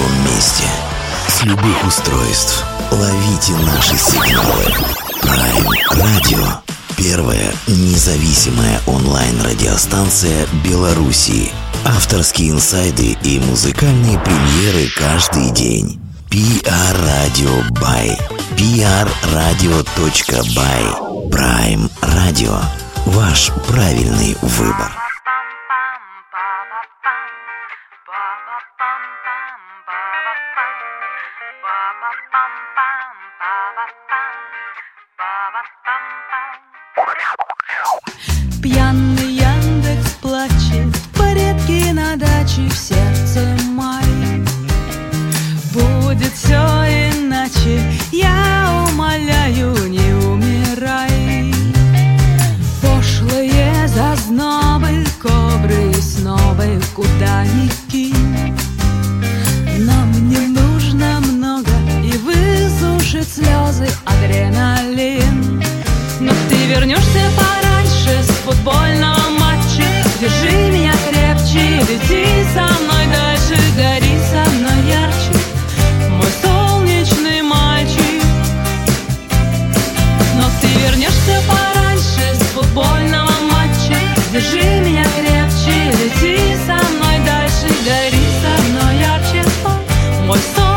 любом месте. С любых устройств. Ловите наши сигналы. Prime Radio. Первая независимая онлайн-радиостанция Белоруссии. Авторские инсайды и музыкальные премьеры каждый день. PR Radio by Prime Radio. Ваш правильный выбор. Пьяный Яндекс плачет, порядки на даче в сердце май. Будет все иначе, я умоляю, не умирай. Пошлые зазнобы, кобры и снобы, куда ни кинь. Нам не нужно много и высушит слезы адреналин. Но ты вернешься с футбольного матча Держи меня крепче, лети со мной дальше Гори со мной ярче, мой солнечный мальчик. Но ты вернешься пораньше с футбольного матча. Держи меня крепче, лети со мной дальше Гори со мной ярче, мой солнечный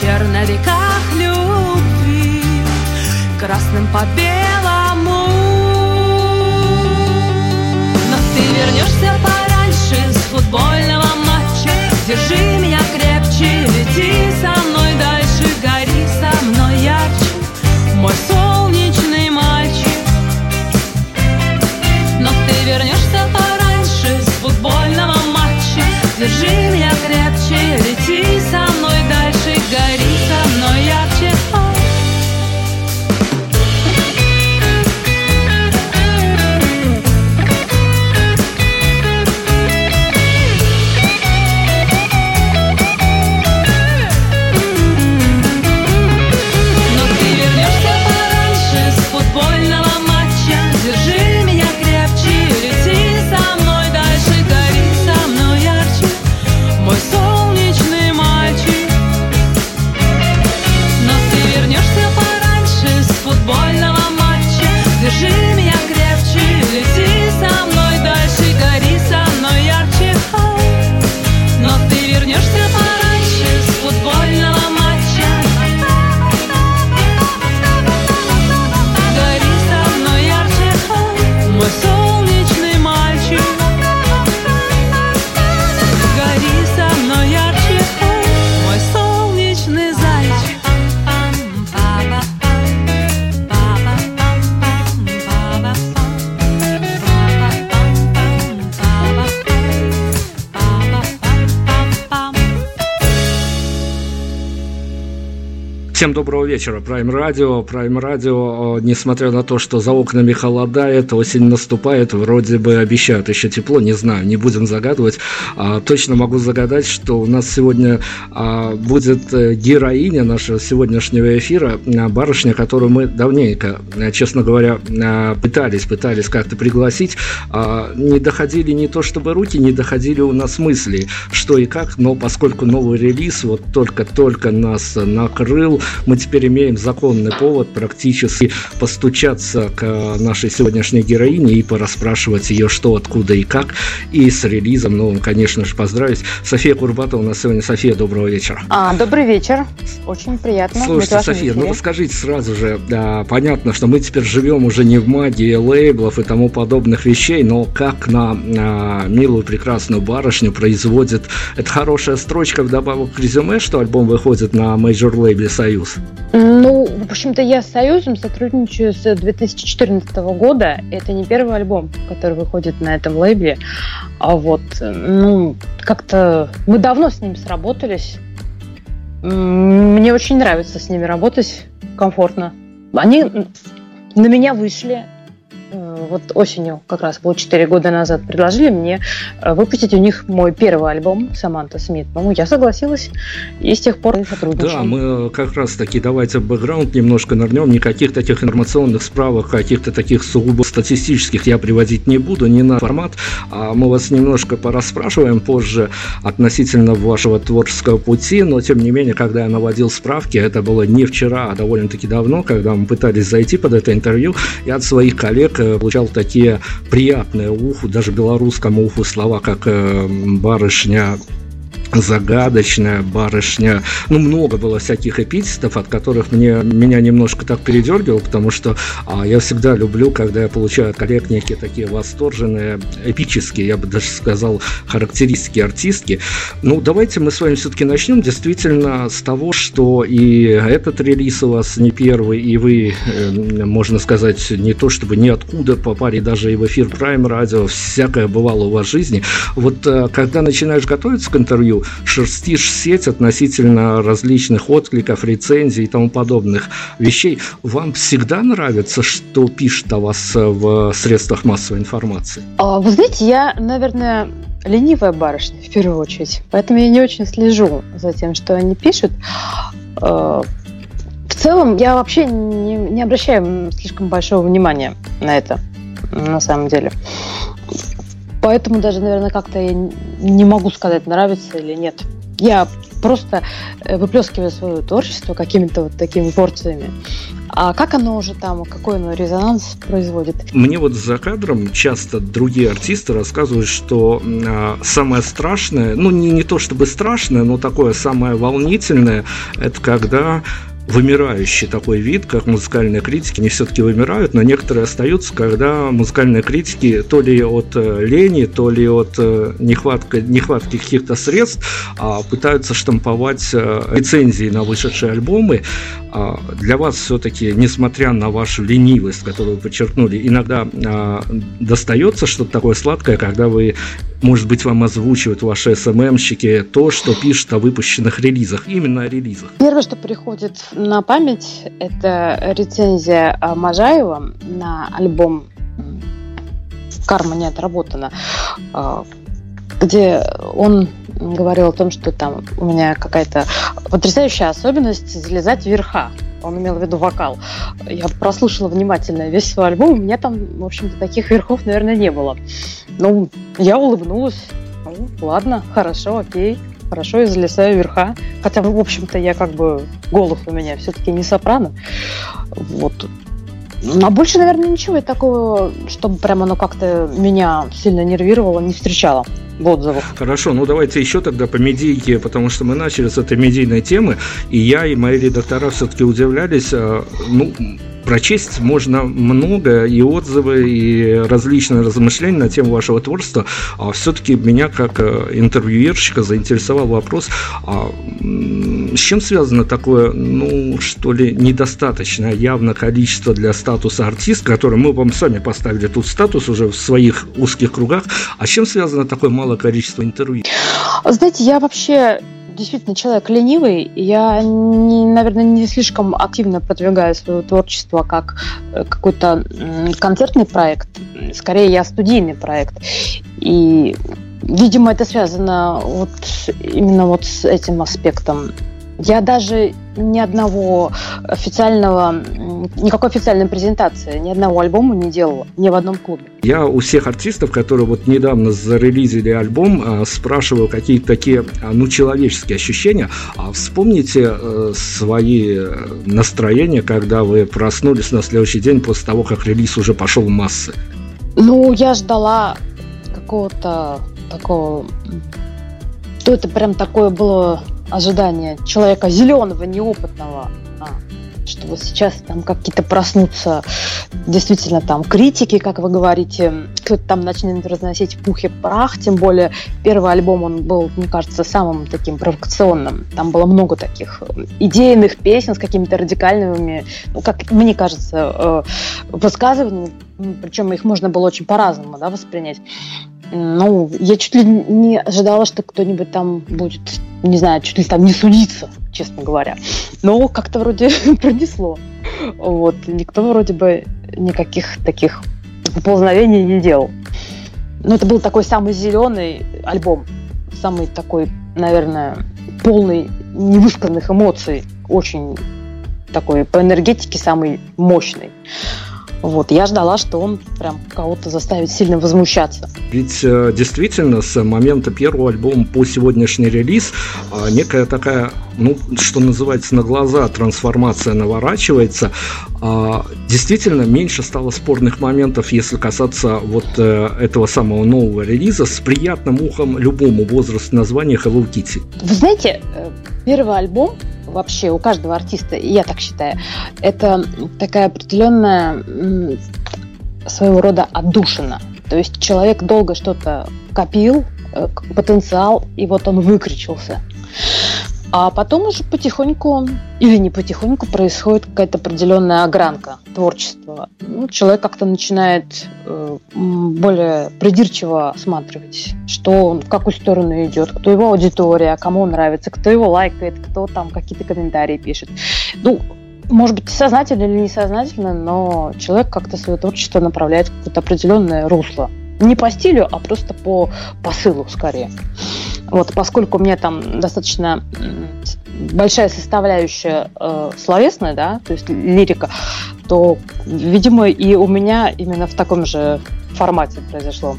черновиках любви Красным по белому. Но ты вернешься пораньше с футбольного матча. Держи меня крепче, лети со Всем доброго вечера, Prime Radio. Prime Radio, э, несмотря на то, что за окнами холодает, осень наступает, вроде бы обещают еще тепло, не знаю, не будем загадывать. А, точно могу загадать, что у нас сегодня а, будет э, героиня нашего сегодняшнего эфира, а, барышня, которую мы давненько, а, честно говоря, а, пытались, пытались как-то пригласить. А, не доходили не то чтобы руки, не доходили у нас мысли, что и как, но поскольку новый релиз вот только-только нас накрыл, мы теперь имеем законный повод практически постучаться к э, нашей сегодняшней героине и порасспрашивать ее, что, откуда и как. И с релизом новым, конечно же, поздравить. София Курбатова у нас сегодня. София, доброго вечера. А, добрый вечер. Очень приятно. Слушайте, София, ну расскажите сразу же, да, понятно, что мы теперь живем уже не в магии лейблов и тому подобных вещей, но как на а, милую прекрасную барышню производит это хорошая строчка вдобавок к резюме, что альбом выходит на major лейбле Союз. Ну, в общем-то, я с Союзом сотрудничаю с 2014 года. Это не первый альбом, который выходит на этом лейбле. А вот, ну, как-то мы давно с ним сработались. Мне очень нравится с ними работать, комфортно. Они на меня вышли, вот осенью, как раз было 4 года назад, предложили мне э, выпустить у них мой первый альбом «Саманта Смит». Ну, я согласилась, и с тех пор мы сотрудничаем. Да, мы как раз таки, давайте бэкграунд немножко нырнем, никаких таких информационных справок, каких-то таких сугубо статистических я приводить не буду, не на формат, а мы вас немножко порасспрашиваем позже относительно вашего творческого пути, но тем не менее, когда я наводил справки, это было не вчера, а довольно-таки давно, когда мы пытались зайти под это интервью, я от своих коллег Э, получал такие приятные уху, даже белорусскому уху слова, как э, барышня загадочная барышня. Ну, много было всяких эпитетов, от которых мне, меня немножко так передергивало, потому что а, я всегда люблю, когда я получаю от коллег некие такие восторженные, эпические, я бы даже сказал, характеристики артистки. Ну, давайте мы с вами все-таки начнем действительно с того, что и этот релиз у вас не первый, и вы, э, можно сказать, не то чтобы ниоткуда попали даже и в эфир Prime Radio, всякое бывало у вас в жизни. Вот э, когда начинаешь готовиться к интервью, шерстишь сеть относительно различных откликов, рецензий и тому подобных вещей. Вам всегда нравится, что пишут о вас в средствах массовой информации? А, вы знаете, я, наверное, ленивая барышня в первую очередь, поэтому я не очень слежу за тем, что они пишут. А, в целом, я вообще не, не обращаю слишком большого внимания на это, на самом деле. Поэтому даже, наверное, как-то я не могу сказать, нравится или нет. Я просто э, выплескиваю свое творчество какими-то вот такими порциями. А как оно уже там, какой оно резонанс производит? Мне вот за кадром часто другие артисты рассказывают, что э, самое страшное, ну не, не то чтобы страшное, но такое самое волнительное, это когда вымирающий такой вид, как музыкальные критики, не все-таки вымирают, но некоторые остаются, когда музыкальные критики то ли от э, лени, то ли от э, нехватки, нехватки каких-то средств а, пытаются штамповать э, рецензии на вышедшие альбомы. А, для вас все-таки, несмотря на вашу ленивость, которую вы подчеркнули, иногда а, достается что-то такое сладкое, когда вы может быть, вам озвучивают ваши СММщики то, что пишут о выпущенных релизах, именно о релизах? Первое, что приходит на память, это рецензия Можаева на альбом «Карма не отработана», а, где он говорил о том, что там у меня какая-то потрясающая особенность залезать вверха. Он имел в виду вокал. Я прослушала внимательно весь свой альбом, у меня там, в общем-то, таких верхов, наверное, не было. Ну, я улыбнулась. Ну, ладно, хорошо, окей. Хорошо, я залезаю верха. Хотя, в общем-то, я как бы голос у меня все-таки не сопрано. Вот. А больше, наверное, ничего я такого, чтобы прямо оно как-то меня сильно нервировало, не встречала в отзывах. Хорошо, ну давайте еще тогда по медийке, потому что мы начали с этой медийной темы, и я, и мои редактора все-таки удивлялись, а, ну, прочесть можно много и отзывы, и различные размышления на тему вашего творчества. А все-таки меня как э, интервьюерщика заинтересовал вопрос, а с чем связано такое, ну, что ли, недостаточное явно количество для статуса артист, который мы вам сами поставили тут статус уже в своих узких кругах, а с чем связано такое малое количество интервью? Знаете, я вообще действительно человек ленивый. Я, не, наверное, не слишком активно продвигаю свое творчество как э, какой-то концертный проект. Скорее, я студийный проект. И, видимо, это связано вот именно вот с этим аспектом. Я даже ни одного официального, никакой официальной презентации, ни одного альбома не делала, ни в одном клубе. Я у всех артистов, которые вот недавно зарелизили альбом, а, спрашиваю какие-то такие, а, ну, человеческие ощущения. А вспомните э, свои настроения, когда вы проснулись на следующий день после того, как релиз уже пошел в массы. Ну, я ждала какого-то такого... То это прям такое было ожидания человека зеленого, неопытного, а, что вот сейчас там какие-то проснутся действительно там критики, как вы говорите, кто-то там начнет разносить пух и прах, тем более первый альбом, он был, мне кажется, самым таким провокационным. Там было много таких идейных песен с какими-то радикальными, ну, как мне кажется, э, высказываниями, причем их можно было очень по-разному да, воспринять. Ну, я чуть ли не ожидала, что кто-нибудь там будет, не знаю, чуть ли там не судиться, честно говоря. Но как-то вроде пронесло. Вот, никто вроде бы никаких таких поползновений не делал. Ну, это был такой самый зеленый альбом, самый такой, наверное, полный невысказанных эмоций, очень такой по энергетике самый мощный. Вот, я ждала, что он прям кого-то заставит сильно возмущаться. Ведь э, действительно с момента первого альбома по сегодняшний релиз э, некая такая, ну, что называется, на глаза трансформация наворачивается. Э, действительно, меньше стало спорных моментов, если касаться вот этого самого нового релиза с приятным ухом любому возрасту названия Hello Kitty. Вы знаете, первый альбом вообще у каждого артиста, я так считаю, это такая определенная своего рода отдушина. То есть человек долго что-то копил, э, потенциал, и вот он выкричился. А потом уже потихоньку, или не потихоньку, происходит какая-то определенная огранка творчества. Ну, человек как-то начинает э, более придирчиво осматривать, что он, в какую сторону идет, кто его аудитория, кому он нравится, кто его лайкает, кто там какие-то комментарии пишет. Ну, может быть, сознательно или несознательно, но человек как-то свое творчество направляет в какое-то определенное русло. Не по стилю, а просто по посылу скорее. Вот, поскольку у меня там достаточно большая составляющая э, словесная, да, то есть лирика, то, видимо, и у меня именно в таком же формате произошло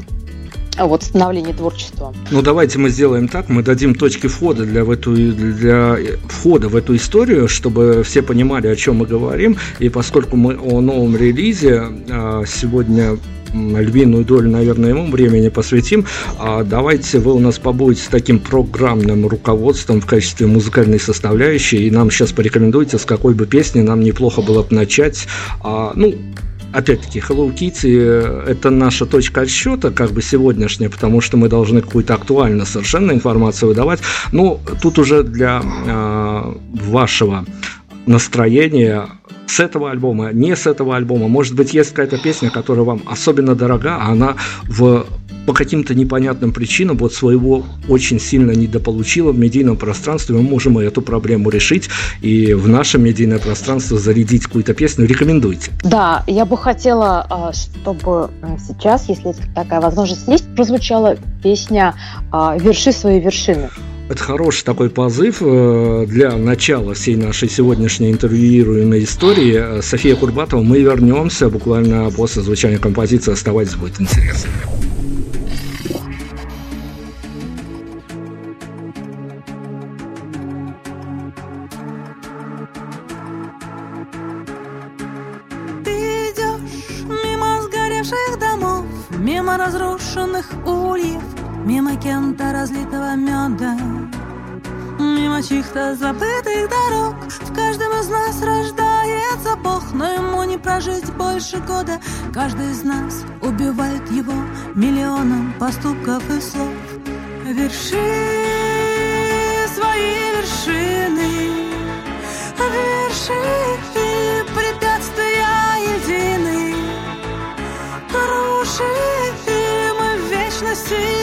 вот становление творчества. Ну давайте мы сделаем так, мы дадим точки входа для, в эту, для входа в эту историю, чтобы все понимали, о чем мы говорим. И поскольку мы о новом релизе а, сегодня львиную долю, наверное, ему времени посвятим. А давайте вы у нас побудете таким программным руководством в качестве музыкальной составляющей, и нам сейчас порекомендуйте, с какой бы песни нам неплохо было бы начать. А, ну, опять-таки, Hello Kitty – это наша точка отсчета, как бы сегодняшняя, потому что мы должны какую-то актуальную совершенно информацию выдавать. Но тут уже для э, вашего настроения с этого альбома, не с этого альбома. Может быть, есть какая-то песня, которая вам особенно дорога, а она в по каким-то непонятным причинам вот своего очень сильно недополучила в медийном пространстве, мы можем эту проблему решить и в наше медийное пространство зарядить какую-то песню. Рекомендуйте. Да, я бы хотела, а, чтобы сейчас, если такая возможность есть, прозвучала песня а, «Верши свои вершины». Это хороший такой позыв э, для начала всей нашей сегодняшней интервьюируемой истории. София Курбатова, мы вернемся буквально после звучания композиции. Оставайтесь, будет интересно. Мимо чьих-то забытых дорог. В каждом из нас рождается Бог Но ему не прожить больше года. Каждый из нас убивает его Миллионом поступков и слов. Верши свои вершины Верши препятствия едины. Руши мы в вечности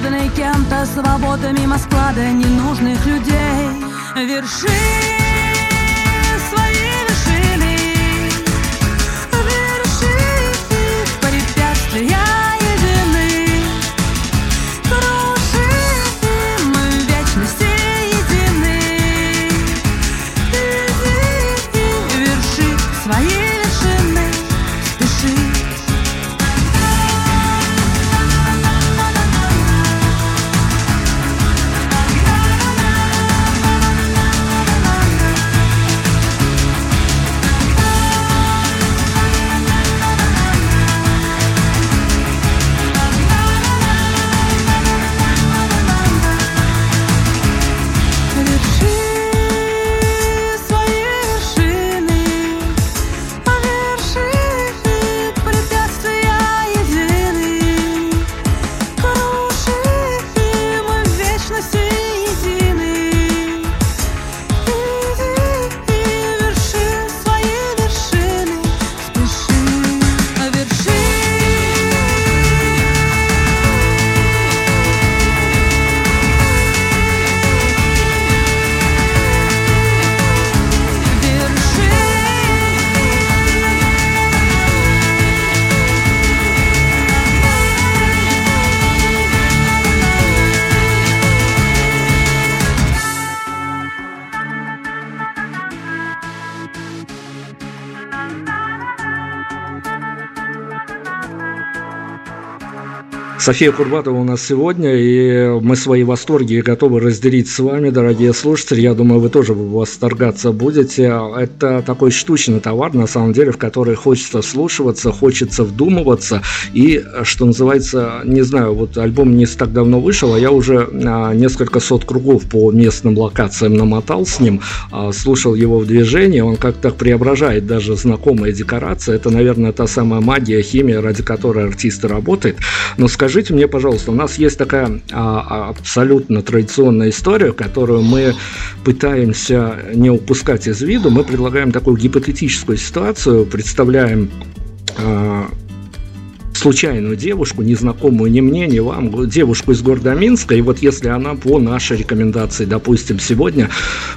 проданной кем-то свободы, мимо склада ненужных людей. Верши София Курбатова у нас сегодня, и мы свои восторги готовы разделить с вами, дорогие слушатели. Я думаю, вы тоже восторгаться будете. Это такой штучный товар, на самом деле, в который хочется вслушиваться, хочется вдумываться. И, что называется, не знаю, вот альбом не так давно вышел, а я уже а, несколько сот кругов по местным локациям намотал с ним, а, слушал его в движении, он как-то преображает даже знакомые декорации. Это, наверное, та самая магия, химия, ради которой артисты работают. Но скажите, Скажите мне, пожалуйста, у нас есть такая а, абсолютно традиционная история, которую мы пытаемся не упускать из виду. Мы предлагаем такую гипотетическую ситуацию, представляем а, случайную девушку, незнакомую ни мне, ни вам, девушку из города Минска, и вот если она по нашей рекомендации, допустим, сегодня,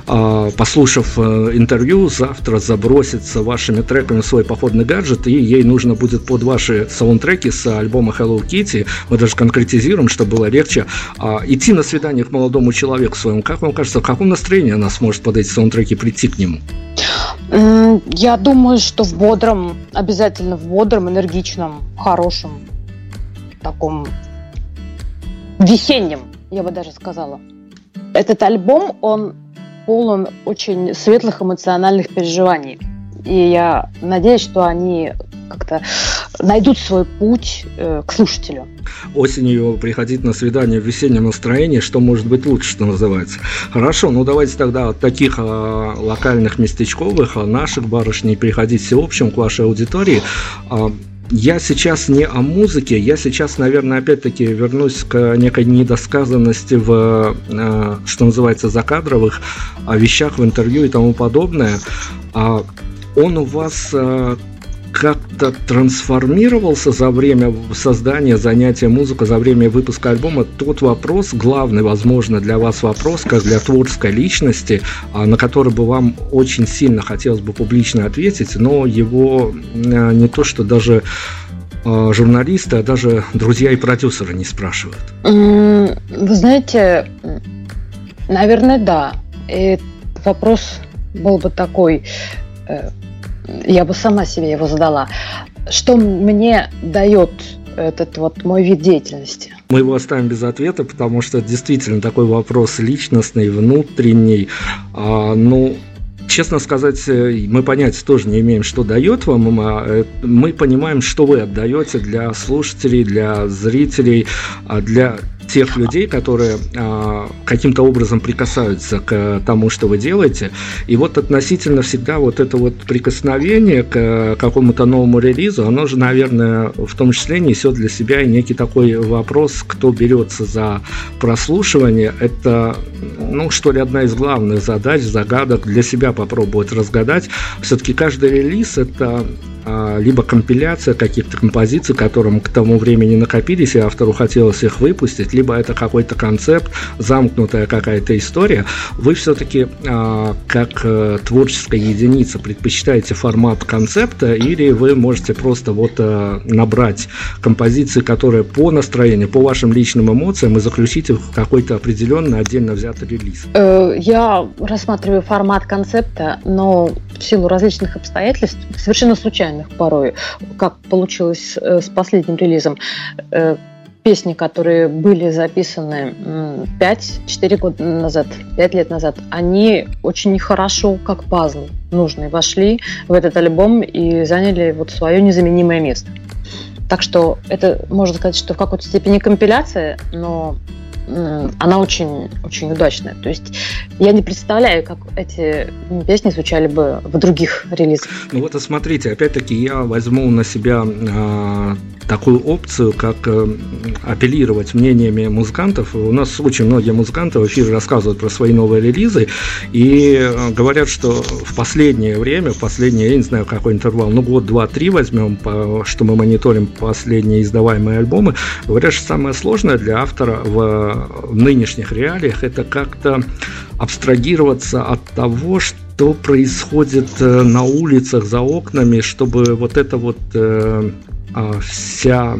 а, послушав э, интервью, завтра забросится вашими треками свой походный гаджет, и ей нужно будет под ваши саундтреки с альбома Hello Kitty, мы даже конкретизируем, чтобы было легче, а, идти на свидание к молодому человеку своему. Как вам кажется, в каком настроении она сможет под эти саундтреки прийти к нему? Я думаю, что в бодром, обязательно в бодром, энергичном, хорошем, таком весеннем, я бы даже сказала. Этот альбом, он полон очень светлых эмоциональных переживаний. И я надеюсь, что они как-то найдут свой путь э, к слушателю. Осенью приходить на свидание в весеннем настроении, что может быть лучше, что называется. Хорошо, ну давайте тогда от таких э, локальных местечковых, а наших барышней переходить всеобщим к вашей аудитории. Э, я сейчас не о музыке, я сейчас, наверное, опять-таки вернусь к некой недосказанности в, что называется, закадровых вещах в интервью и тому подобное. Он у вас как-то трансформировался за время создания, занятия музыкой, за время выпуска альбома тот вопрос, главный, возможно, для вас вопрос, как для творческой личности, а, на который бы вам очень сильно хотелось бы публично ответить, но его а, не то, что даже а, журналисты, а даже друзья и продюсеры не спрашивают. Вы знаете, наверное, да. И вопрос был бы такой, э, я бы сама себе его задала. Что мне дает этот вот мой вид деятельности? Мы его оставим без ответа, потому что действительно такой вопрос личностный, внутренний. А, ну, честно сказать, э, мы понятия тоже не имеем, что дает вам. А, э, мы понимаем, что вы отдаете для слушателей, для зрителей, а, для тех людей, которые а, каким-то образом прикасаются к тому, что вы делаете. И вот относительно всегда вот это вот прикосновение к какому-то новому релизу, оно же, наверное, в том числе несет для себя и некий такой вопрос, кто берется за прослушивание. Это, ну, что ли, одна из главных задач, загадок для себя попробовать разгадать. Все-таки каждый релиз – это а, либо компиляция каких-то композиций, которым к тому времени накопились, и автору хотелось их выпустить, либо это какой-то концепт, замкнутая какая-то история. Вы все-таки а, как э, творческая единица предпочитаете формат концепта, или вы можете просто вот э, набрать композиции, которые по настроению, по вашим личным эмоциям, и заключить их в какой-то определенный отдельно взятый релиз? Э, я рассматриваю формат концепта, но в силу различных обстоятельств совершенно случайных порой, как получилось э, с последним релизом. Э, песни, которые были записаны 5-4 года назад, 5 лет назад, они очень хорошо, как пазл, нужные, вошли в этот альбом и заняли вот свое незаменимое место. Так что это, можно сказать, что в какой-то степени компиляция, но она очень, очень удачная. То есть я не представляю, как эти песни звучали бы в других релизах. Ну вот, смотрите, опять-таки я возьму на себя э, такую опцию, как э, апеллировать мнениями музыкантов. У нас очень многие музыканты в эфире рассказывают про свои новые релизы и э, говорят, что в последнее время, в последнее, я не знаю, какой интервал, ну год, два, три возьмем, по, что мы мониторим последние издаваемые альбомы, говорят, что самое сложное для автора в в нынешних реалиях это как-то абстрагироваться от того, что происходит э, на улицах за окнами, чтобы вот эта вот э, а, вся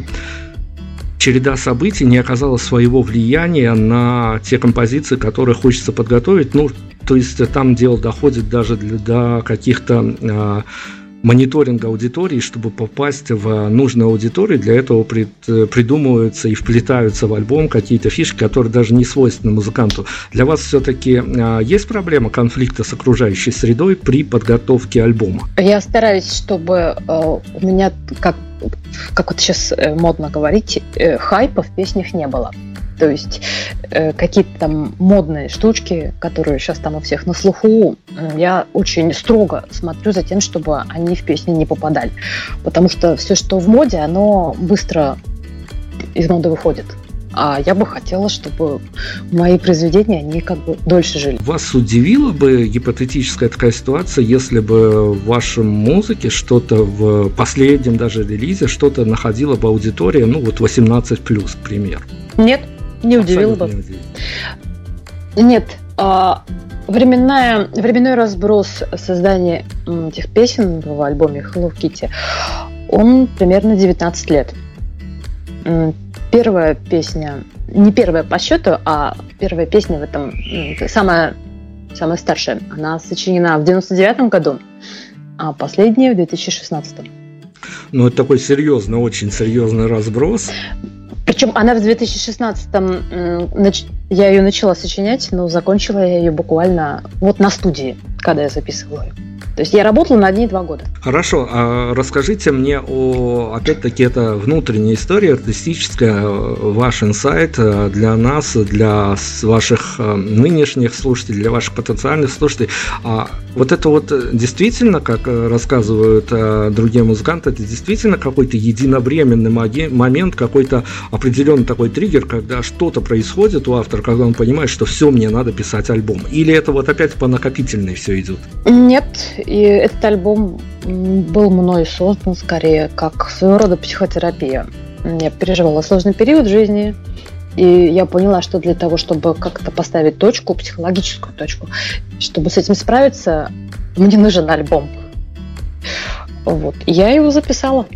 череда событий не оказала своего влияния на те композиции, которые хочется подготовить. Ну, то есть там дело доходит даже до каких-то э, мониторинга аудитории, чтобы попасть в нужную аудиторию. Для этого пред, придумываются и вплетаются в альбом какие-то фишки, которые даже не свойственны музыканту. Для вас все-таки а, есть проблема конфликта с окружающей средой при подготовке альбома? Я стараюсь, чтобы э, у меня, как, как вот сейчас э, модно говорить, э, хайпа в песнях не было. То есть э, какие-то там модные штучки, которые сейчас там у всех на слуху, я очень строго смотрю за тем, чтобы они в песни не попадали. Потому что все, что в моде, оно быстро из моды выходит. А я бы хотела, чтобы мои произведения, они как бы дольше жили. Вас удивила бы гипотетическая такая ситуация, если бы в вашем музыке что-то в последнем даже релизе, что-то находило бы аудитория, ну вот 18+, к примеру? Нет, не удивило бы. Не Нет, а, временная, временной разброс создания этих песен в альбоме Hello Kitty, он примерно 19 лет. Первая песня, не первая по счету, а первая песня в этом, самая, самая старшая, она сочинена в 99 году, а последняя в 2016. Ну, это такой серьезный, очень серьезный разброс. Причем она в 2016-м, я ее начала сочинять, но закончила я ее буквально вот на студии, когда я записывала ее. То есть я работала над ней два года. Хорошо, а расскажите мне о, опять-таки, это внутренняя история артистическая, ваш инсайт э, для нас, для ваших э, нынешних слушателей, для ваших потенциальных слушателей. А вот это вот действительно, как э, рассказывают другие музыканты, это действительно какой-то единовременный момент, какой-то определенный такой триггер, когда что-то происходит у автора, когда он понимает, что все, мне надо писать альбом. Или это вот опять по накопительной все идет? Нет, и этот альбом был мной создан скорее как своего рода психотерапия. Я переживала сложный период в жизни, и я поняла, что для того, чтобы как-то поставить точку, психологическую точку, чтобы с этим справиться, мне нужен альбом. Вот. я его записала.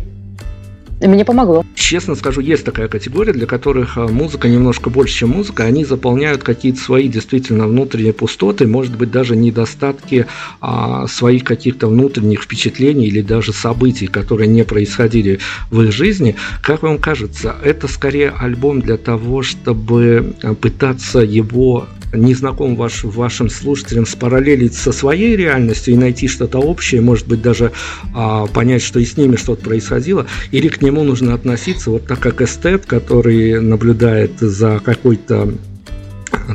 Мне помогло. Честно скажу, есть такая категория, для которых а, музыка немножко больше, чем музыка. Они заполняют какие-то свои действительно внутренние пустоты, может быть, даже недостатки а, своих каких-то внутренних впечатлений или даже событий, которые не происходили в их жизни. Как вам кажется, это скорее альбом для того, чтобы а, пытаться его незнаком ваш, вашим слушателям спараллелить со своей реальностью и найти что-то общее, может быть, даже а, понять, что и с ними что-то происходило, или к нему нужно относиться вот так, как эстет, который наблюдает за какой-то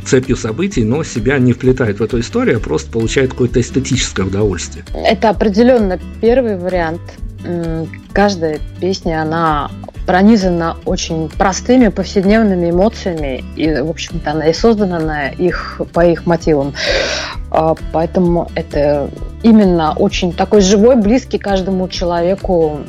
цепью событий, но себя не вплетает в эту историю, а просто получает какое-то эстетическое удовольствие. Это определенно первый вариант. Каждая песня, она пронизана очень простыми повседневными эмоциями, и, в общем-то, она и создана на их, по их мотивам. А, поэтому это именно очень такой живой, близкий каждому человеку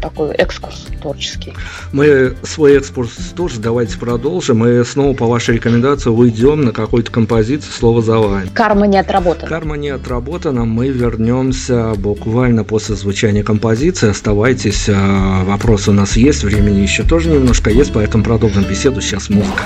такой экскурс творческий. Мы свой экскурс тоже давайте продолжим. Мы снова по вашей рекомендации уйдем на какую-то композицию «Слово за вами». Карма не отработана. Карма не отработана. Мы вернемся буквально после звучания композиции. Оставайтесь. А, вопросы у нас есть. Времени еще тоже немножко есть, поэтому продолжим беседу. Сейчас музыка.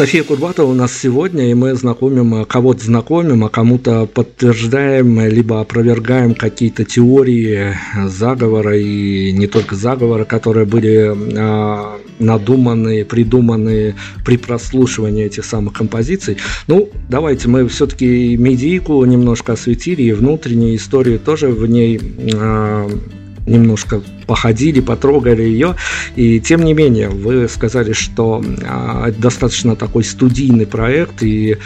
София Курбатова у нас сегодня, и мы знакомим, э, кого-то знакомим, а кому-то подтверждаем, э, либо опровергаем какие-то теории заговора, и не только заговора, которые были э, надуманы, придуманы при прослушивании этих самых композиций. Ну, давайте мы все-таки медийку немножко осветили, и внутреннюю историю тоже в ней э, немножко походили, потрогали ее. И тем не менее, вы сказали, что это достаточно такой студийный проект, и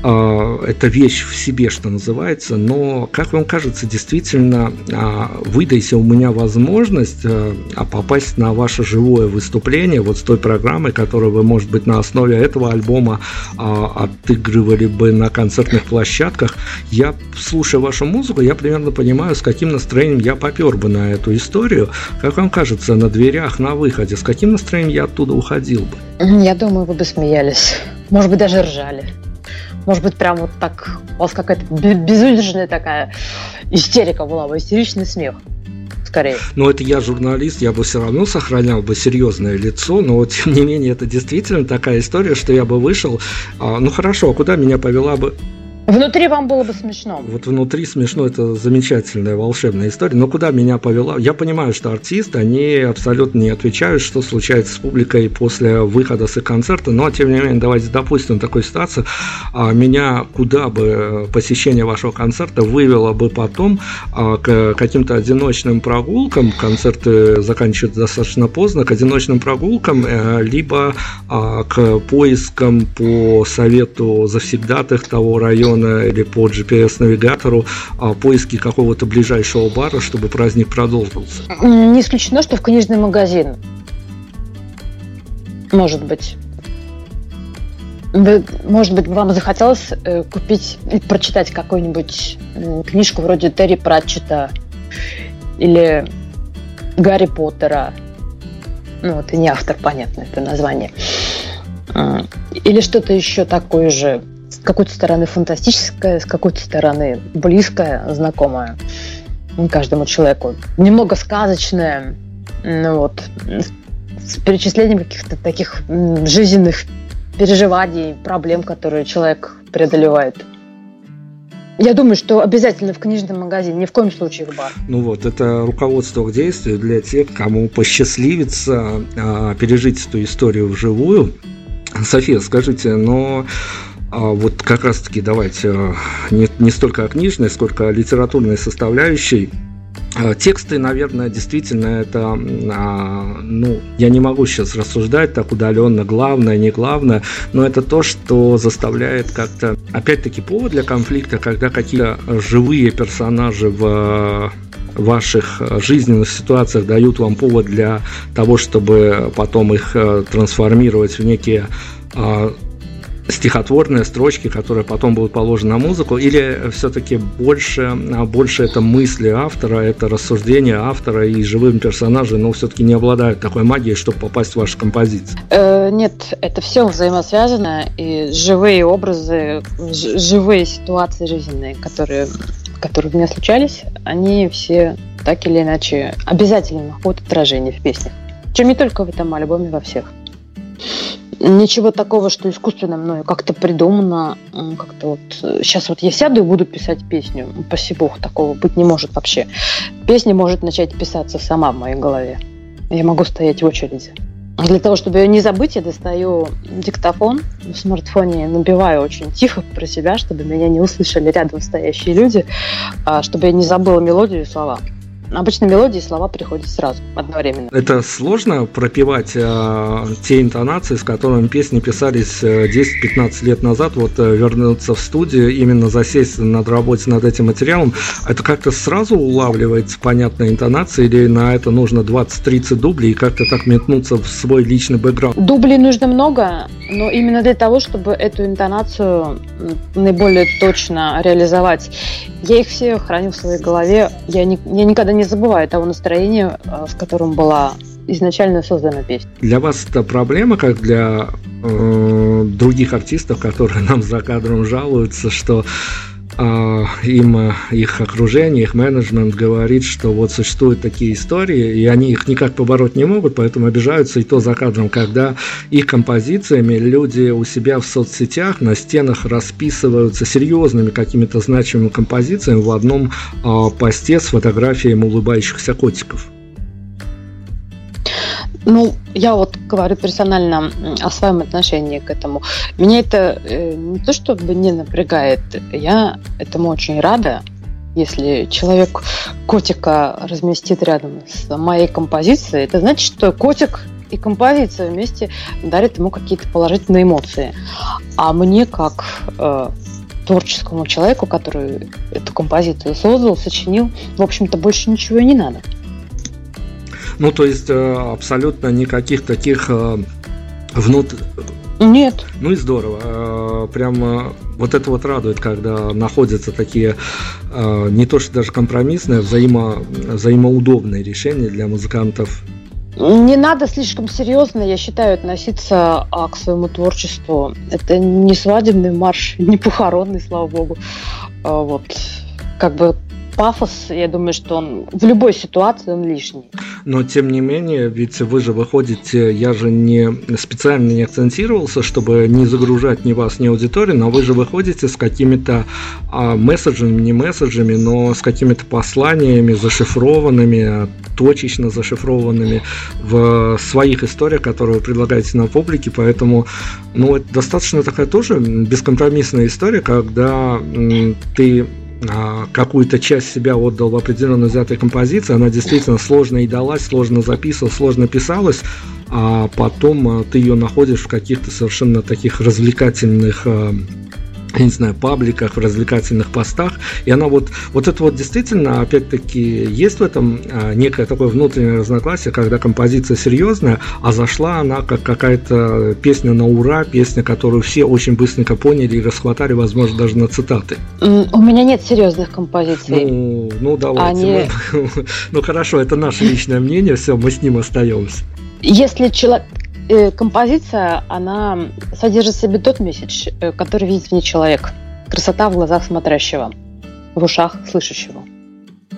это вещь в себе, что называется, но, как вам кажется, действительно, а, выдайте у меня возможность а, а попасть на ваше живое выступление, вот с той программой, которую вы, может быть, на основе этого альбома а, отыгрывали бы на концертных площадках. Я, слушая вашу музыку, я примерно понимаю, с каким настроением я попер бы на эту историю. Как вам кажется, на дверях, на выходе, с каким настроением я оттуда уходил бы? Я думаю, вы бы смеялись. Может быть, даже ржали. Может быть, прям вот так у вас какая-то бе- безудержная такая истерика была бы, истеричный смех. Скорее. Но это я журналист, я бы все равно сохранял бы серьезное лицо, но тем не менее это действительно такая история, что я бы вышел, а, ну хорошо, а куда меня повела бы Внутри вам было бы смешно. Вот внутри смешно, это замечательная волшебная история. Но куда меня повела? Я понимаю, что артисты, они абсолютно не отвечают, что случается с публикой после выхода с концерта. Но, тем не менее, давайте допустим такую ситуацию. А меня куда бы посещение вашего концерта вывело бы потом а, к каким-то одиночным прогулкам. Концерты заканчиваются достаточно поздно. К одиночным прогулкам, э, либо а, к поискам по совету завсегдатых того района, или по GPS-навигатору а, поиски какого-то ближайшего бара, чтобы праздник продолжился. Не исключено, что в книжный магазин. Может быть. Может быть, вам захотелось э, купить и прочитать какую-нибудь книжку вроде Терри Пратчета или Гарри Поттера. Ну, вот и не автор, понятно, это название. Или что-то еще такое же, какой-то стороны фантастическое, с какой-то стороны близкое, знакомое каждому человеку. Немного сказочное, ну вот, с перечислением каких-то таких жизненных переживаний, проблем, которые человек преодолевает. Я думаю, что обязательно в книжном магазине, ни в коем случае в бар. Ну вот, это руководство к действию для тех, кому посчастливится а, пережить эту историю вживую. София, скажите, но вот как раз-таки давайте а, не, не столько о книжной, сколько о литературной составляющей. А, Тексты, наверное, действительно это, а, ну, я не могу сейчас рассуждать так удаленно, главное, не главное, но это то, что заставляет как-то, опять-таки, повод для конфликта, когда какие-то живые персонажи в ваших жизненных ситуациях дают вам повод для того, чтобы потом их трансформировать в некие стихотворные строчки, которые потом будут положены на музыку, или все-таки больше, а, больше это мысли автора, это рассуждения автора и живым персонажем, но все-таки не обладают такой магией, чтобы попасть в ваши композиции? Э, нет, это все взаимосвязано, и живые образы, живые ситуации жизненные, которые, которые у меня случались, они все так или иначе обязательно находят отражение в песнях. Чем не только в этом альбоме, во всех. Ничего такого, что искусственно мною как-то придумано, как-то вот сейчас э, вот я сяду и буду писать песню. Спаси бог, такого быть не может вообще. Песня может начать писаться сама в моей голове. Я могу стоять в очереди. Для того, чтобы ее не забыть, я достаю диктофон в смартфоне, набиваю очень тихо про себя, чтобы меня не услышали рядом стоящие люди, а чтобы я не забыла мелодию и слова. Обычно мелодии и слова приходят сразу, одновременно. Это сложно пропивать э, те интонации, с которыми песни писались 10-15 э, лет назад, вот э, вернуться в студию, именно засесть над работой над этим материалом. Это как-то сразу улавливается понятная интонация или на это нужно 20-30 дублей и как-то так метнуться в свой личный бэкграунд? Дублей нужно много, но именно для того, чтобы эту интонацию наиболее точно реализовать. Я их все храню в своей голове. Я, не, я никогда не забываю того настроения, э, с которым была изначально создана песня. Для вас это проблема, как для э, других артистов, которые нам за кадром жалуются, что им э, их окружение, их менеджмент говорит, что вот существуют такие истории, и они их никак побороть не могут, поэтому обижаются и то за кадром, когда их композициями люди у себя в соцсетях на стенах расписываются серьезными какими-то значимыми композициями в одном а, посте с фотографиями улыбающихся котиков. Ну, я вот говорю персонально о своем отношении к этому. Меня это э, не то чтобы не напрягает, я этому очень рада, если человек котика разместит рядом с моей композицией, это значит, что котик и композиция вместе дарят ему какие-то положительные эмоции. А мне, как э, творческому человеку, который эту композицию создал, сочинил, в общем-то, больше ничего и не надо. Ну, то есть э, абсолютно никаких таких э, внут... Нет. Ну и здорово. Э, прям вот это вот радует, когда находятся такие не то что даже компромиссные, взаимо, взаимоудобные решения для музыкантов. Не надо слишком серьезно, я считаю, относиться а, к своему творчеству. Это не свадебный марш, не похоронный, слава богу. А, вот как бы пафос, я думаю, что он в любой ситуации он лишний. Но тем не менее, ведь вы же выходите, я же не специально не акцентировался, чтобы не загружать ни вас, ни аудиторию, но вы же выходите с какими-то а, месседжами, не месседжами, но с какими-то посланиями зашифрованными, точечно зашифрованными в своих историях, которые вы предлагаете на публике, поэтому ну, это достаточно такая тоже бескомпромиссная история, когда ты а, какую-то часть себя отдал в определенно взятой композиции, она действительно сложно и далась, сложно записывалась, сложно писалась, а потом а, ты ее находишь в каких-то совершенно таких развлекательных а, я не знаю, пабликах, в развлекательных постах. И она вот, вот это вот действительно, опять-таки, есть в этом а, некое такое внутреннее разногласие, когда композиция серьезная, а зашла она как какая-то песня на ура, песня, которую все очень быстренько поняли и расхватали, возможно, даже на цитаты. У меня нет серьезных композиций. Ну, ну давайте. Они... ну хорошо, это наше личное мнение, все, мы с ним остаемся. Если человек, композиция, она содержит в себе тот месседж, э, который видит в ней человек. Красота в глазах смотрящего, в ушах слышащего.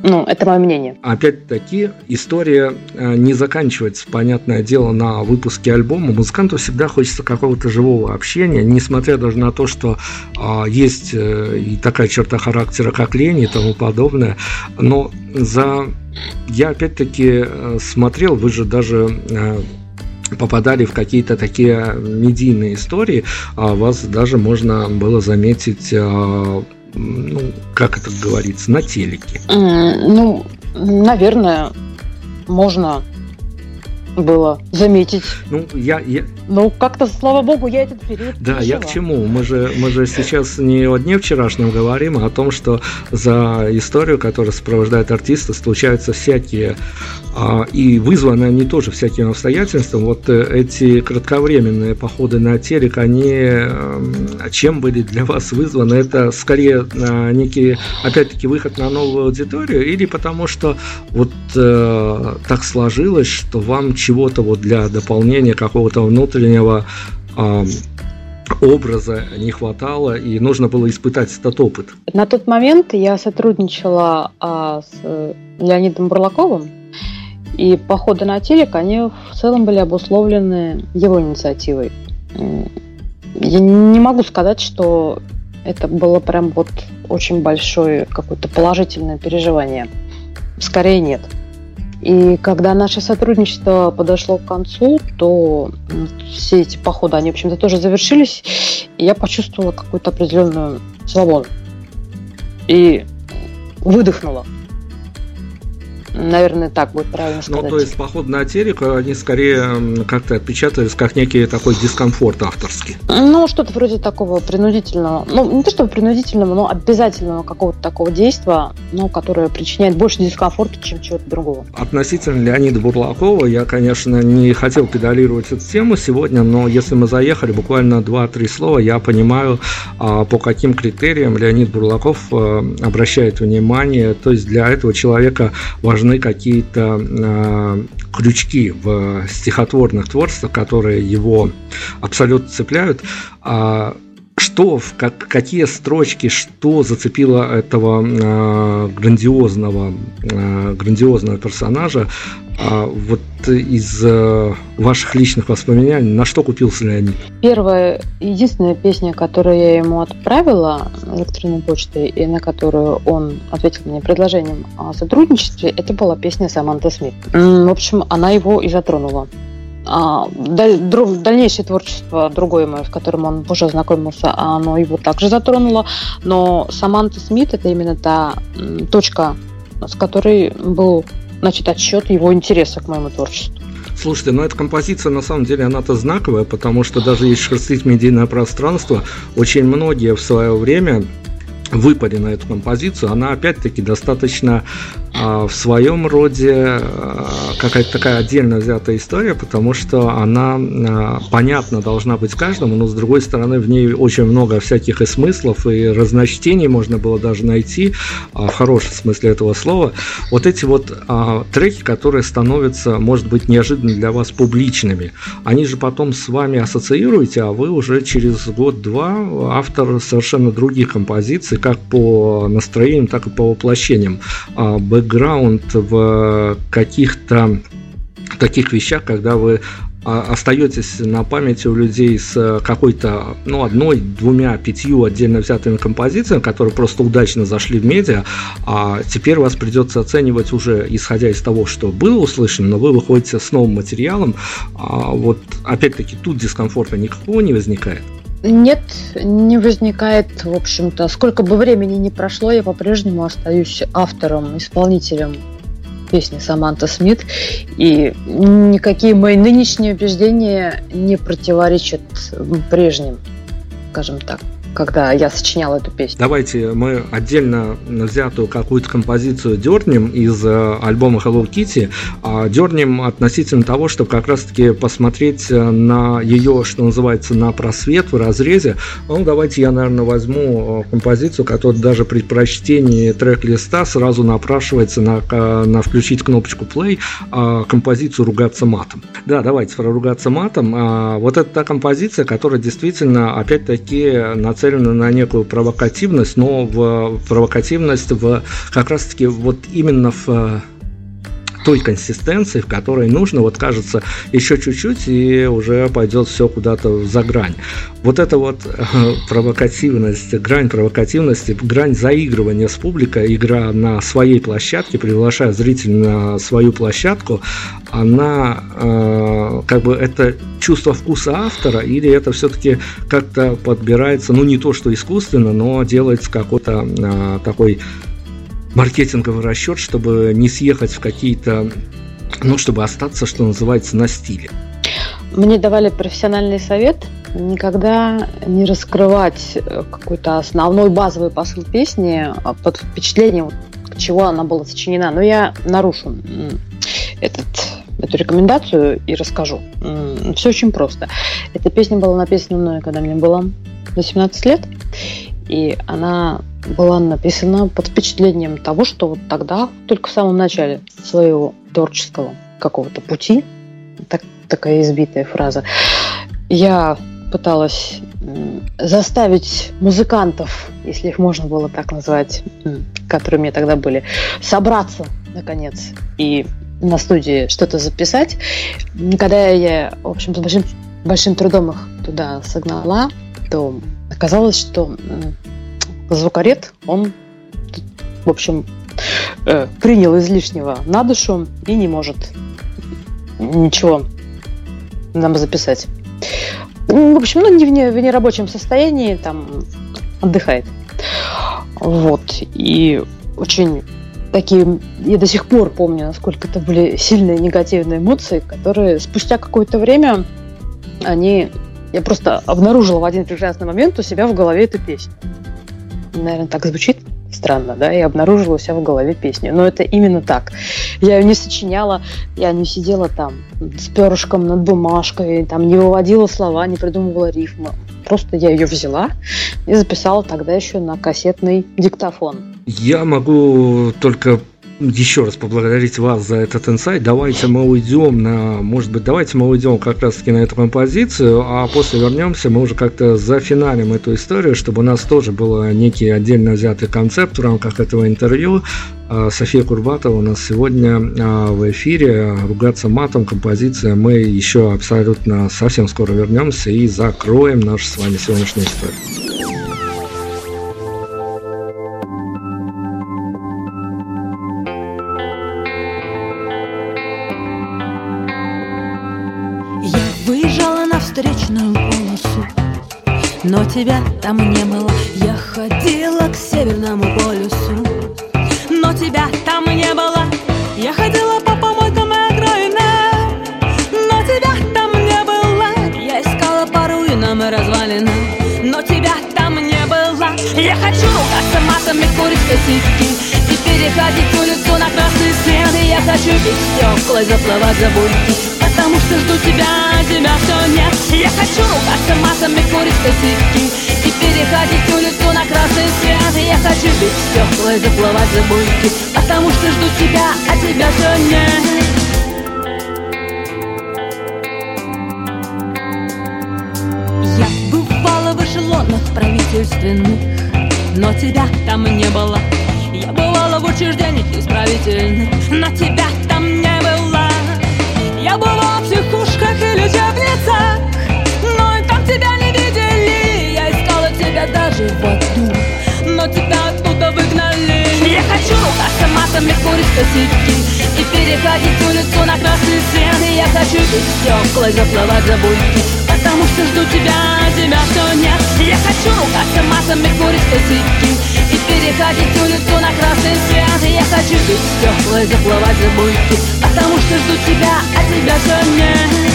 Ну, это мое мнение. Опять-таки, история э, не заканчивается, понятное дело, на выпуске альбома. Музыканту всегда хочется какого-то живого общения, несмотря даже на то, что э, есть э, и такая черта характера, как лень и тому подобное. Но за... Я опять-таки э, смотрел, вы же даже э, попадали в какие-то такие медийные истории, а вас даже можно было заметить, а, ну, как это говорится, на телеке. Ну, наверное, можно было заметить. Ну, я, я... Ну, как-то, слава богу, я этот период Да, пережила. я к чему? Мы же, мы же сейчас не о дне вчерашнем говорим, а о том, что за историю, которая сопровождает артиста, случаются всякие, и вызваны они тоже всяким обстоятельством. Вот э, эти кратковременные походы на телек, они э, чем были для вас вызваны? Это скорее э, некий, опять-таки, выход на новую аудиторию или потому что вот э, так сложилось, что вам чего-то вот для дополнения какого-то внутреннего э, образа не хватало, и нужно было испытать этот опыт. На тот момент я сотрудничала а, с Леонидом Бурлаковым, и походы на телек, они в целом были обусловлены его инициативой. Я не могу сказать, что это было прям вот очень большое какое-то положительное переживание. Скорее нет. И когда наше сотрудничество подошло к концу, то все эти походы, они, в общем-то, тоже завершились, и я почувствовала какую-то определенную свободу. И выдохнула. Наверное, так будет правильно сказать. Ну, то есть поход на Тереку, они скорее как-то отпечатались как некий такой дискомфорт авторский. Ну, что-то вроде такого принудительного, ну, не то чтобы принудительного, но обязательного какого-то такого действия, ну, которое причиняет больше дискомфорта, чем чего-то другого. Относительно Леонида Бурлакова, я, конечно, не хотел педалировать эту тему сегодня, но если мы заехали, буквально 2-3 слова, я понимаю, а, по каким критериям Леонид Бурлаков а, обращает внимание, то есть для этого человека важно важны какие-то э, крючки в стихотворных творчествах, которые его абсолютно цепляют. А что, как, какие строчки, что зацепило этого э, грандиозного, э, грандиозного персонажа э, вот из э, ваших личных воспоминаний, на что купился Леонид? Первая, единственная песня, которую я ему отправила электронной почтой, и на которую он ответил мне предложением о сотрудничестве, это была песня Саманта Смит. В общем, она его и затронула. А, дальнейшее творчество другое мое, с которым он уже ознакомился, оно его также затронуло. Но Саманта Смит это именно та точка, с которой был значит, отсчет его интереса к моему творчеству. Слушайте, ну эта композиция на самом деле она-то знаковая, потому что даже если шерстить медийное пространство, очень многие в свое время выпали на эту композицию, она опять-таки достаточно а, в своем роде а, какая-то такая отдельно взятая история, потому что она а, понятна должна быть каждому, но с другой стороны в ней очень много всяких и смыслов, и разночтений можно было даже найти, в хорошем смысле этого слова. Вот эти вот треки, которые становятся, может быть, неожиданно для вас публичными, они же потом с вами ассоциируете, а вы уже через год-два автор совершенно других композиций, как по настроениям, так и по воплощениям бэкграунд в каких-то таких вещах, когда вы а, остаетесь на памяти у людей с какой-то, ну, одной, двумя, пятью отдельно взятыми композициями, которые просто удачно зашли в медиа, а теперь вас придется оценивать уже исходя из того, что было услышано, но вы выходите с новым материалом, а вот опять-таки тут дискомфорта никакого не возникает. Нет, не возникает, в общем-то. Сколько бы времени ни прошло, я по-прежнему остаюсь автором, исполнителем песни Саманта Смит, и никакие мои нынешние убеждения не противоречат прежним, скажем так когда я сочиняла эту песню. Давайте мы отдельно взятую какую-то композицию дернем из э, альбома Hello Kitty, а дернем относительно того, чтобы как раз-таки посмотреть э, на ее, что называется, на просвет в разрезе. Ну, давайте я, наверное, возьму э, композицию, которая даже при прочтении трек-листа сразу напрашивается на, на включить кнопочку play, а композицию «Ругаться матом». Да, давайте про «Ругаться матом». А, вот это та композиция, которая действительно, опять-таки, на нацелена на некую провокативность, но в провокативность в как раз-таки вот именно в той консистенции, в которой нужно, вот кажется, еще чуть-чуть, и уже пойдет все куда-то за грань. Вот это вот э, провокативность, грань провокативности, грань заигрывания с публикой, игра на своей площадке, приглашая зрителя на свою площадку, она э, как бы это чувство вкуса автора, или это все-таки как-то подбирается, ну не то что искусственно, но делается какой-то э, такой маркетинговый расчет, чтобы не съехать в какие-то ну, чтобы остаться, что называется, на стиле? Мне давали профессиональный совет никогда не раскрывать э, какой-то основной базовый посыл песни а под впечатлением, чего она была сочинена. Но я нарушу этот, эту рекомендацию и расскажу. Все очень просто. Эта песня была написана мной, когда мне было 18 лет. И она была написана под впечатлением того, что вот тогда, только в самом начале своего творческого какого-то пути, так, такая избитая фраза, я пыталась заставить музыкантов, если их можно было так назвать, которые у меня тогда были, собраться, наконец, и на студии что-то записать. Когда я, в общем, с большим, большим трудом их туда согнала, то оказалось, что звукоред, он, в общем, э, принял излишнего на душу и не может ничего нам записать. Ну, в общем, ну, не в, не, в нерабочем состоянии, там, отдыхает. Вот. И очень такие, я до сих пор помню, насколько это были сильные негативные эмоции, которые спустя какое-то время, они, я просто обнаружила в один прекрасный момент у себя в голове эту песню. Наверное, так звучит странно, да, и обнаружила у себя в голове песню. Но это именно так. Я ее не сочиняла, я не сидела там с перышком над бумажкой, там не выводила слова, не придумывала рифмы. Просто я ее взяла и записала тогда еще на кассетный диктофон. Я могу только еще раз поблагодарить вас за этот инсайт. Давайте мы уйдем на, может быть, давайте мы уйдем как раз таки на эту композицию, а после вернемся, мы уже как-то зафиналим эту историю, чтобы у нас тоже был некий отдельно взятый концепт в рамках этого интервью. А, София Курбатова у нас сегодня а, в эфире. Ругаться матом, композиция. Мы еще абсолютно совсем скоро вернемся и закроем нашу с вами сегодняшнюю историю. Тебя там не было. Я ходила к северному полюсу Но тебя там не было. Я ходила по помойкам и окраинам Но тебя там не было. Я искала по руинам и развалинам Но тебя там не было. Я хочу ругаться матами, курить косяки И переходить улицу на красный свет. И я хочу пить стекла, заплывать за буйки Потому что жду тебя, тебя все нет. Я хочу ругаться матами, курить косяки И переходить улицу на красный свет. Я хочу бить стекла и заплывать за буйки Потому что жду тебя, а тебя все нет. Я бывала в эшелонах правительственных Но тебя там не было. Я бывала в учреждениях исправительных Но тебя там не я была в психушках и лечебницах Но и там тебя не видели. Я искала тебя даже в аду Но тебя оттуда выгнали. Я хочу ругаться матами, курить косяки И переходить улицу на красный свет. Я хочу без стекла заплывать за буйки Потому что жду тебя, а тебя все нет. Я хочу ругаться матами, курить косяки И переходить улицу на красный свет. Я хочу без стекла и заплывать за буйки Потому что жду тебя, а тебя все нет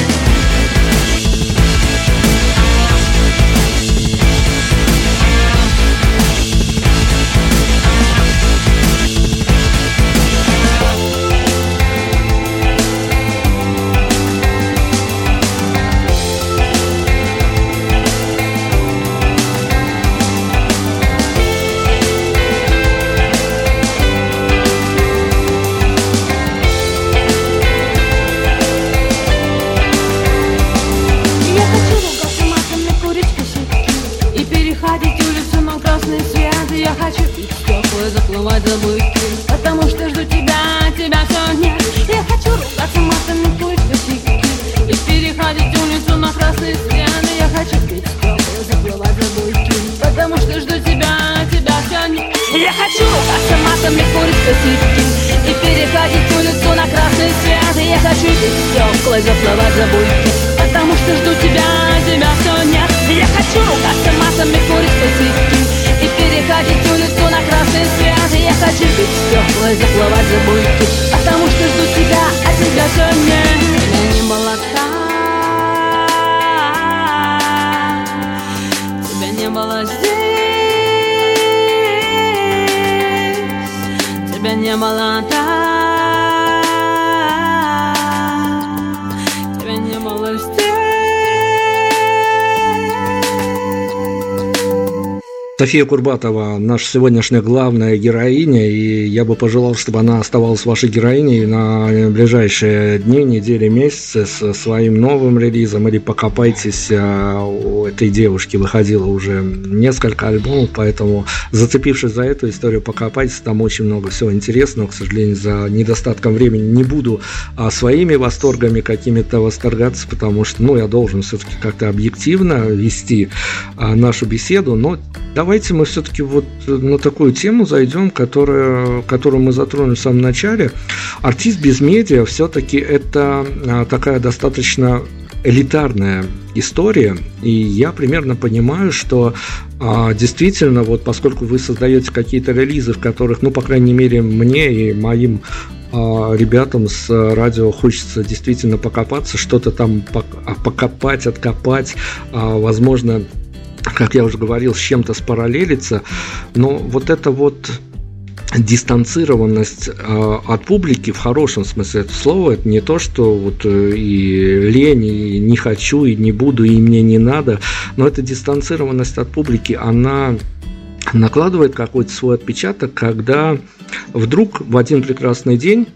София Курбатова, наша сегодняшняя главная героиня, и я бы пожелал, чтобы она оставалась вашей героиней на ближайшие дни, недели, месяцы со своим новым релизом, или покопайтесь, а, у этой девушки. Выходило уже несколько альбомов, поэтому зацепившись за эту историю, покопайтесь, там очень много всего интересного, к сожалению, за недостатком времени не буду а, своими восторгами какими-то восторгаться, потому что, ну, я должен все-таки как-то объективно вести а, нашу беседу, но Давайте мы все-таки вот на такую тему зайдем, которая, которую мы затронули в самом начале. Артист без медиа все-таки это а, такая достаточно элитарная история, и я примерно понимаю, что а, действительно, вот поскольку вы создаете какие-то релизы, в которых, ну, по крайней мере, мне и моим а, ребятам с радио хочется действительно покопаться, что-то там покопать, откопать, а, возможно, как я уже говорил, с чем-то спараллелиться, но вот это вот дистанцированность э, от публики в хорошем смысле этого слова это не то, что вот э, и лень, и не хочу, и не буду, и мне не надо, но эта дистанцированность от публики, она накладывает какой-то свой отпечаток, когда вдруг в один прекрасный день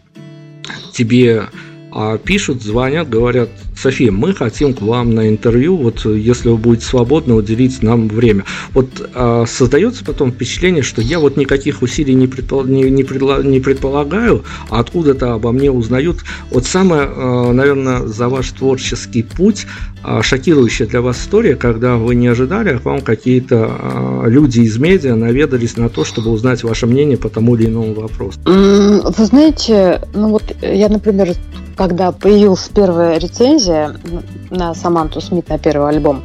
тебе а, пишут, звонят, говорят, София, мы хотим к вам на интервью, вот если вы будете свободны, уделить нам время. Вот а, создается потом впечатление, что я вот никаких усилий не, предпол, не, не, предло, не предполагаю, а откуда-то обо мне узнают. Вот самое, а, наверное, за ваш творческий путь а, шокирующая для вас история, когда вы не ожидали, а к вам какие-то а, люди из медиа наведались на то, чтобы узнать ваше мнение по тому или иному вопросу? Вы знаете, ну вот я, например, когда появилась первая рецензия на Саманту Смит на первый альбом,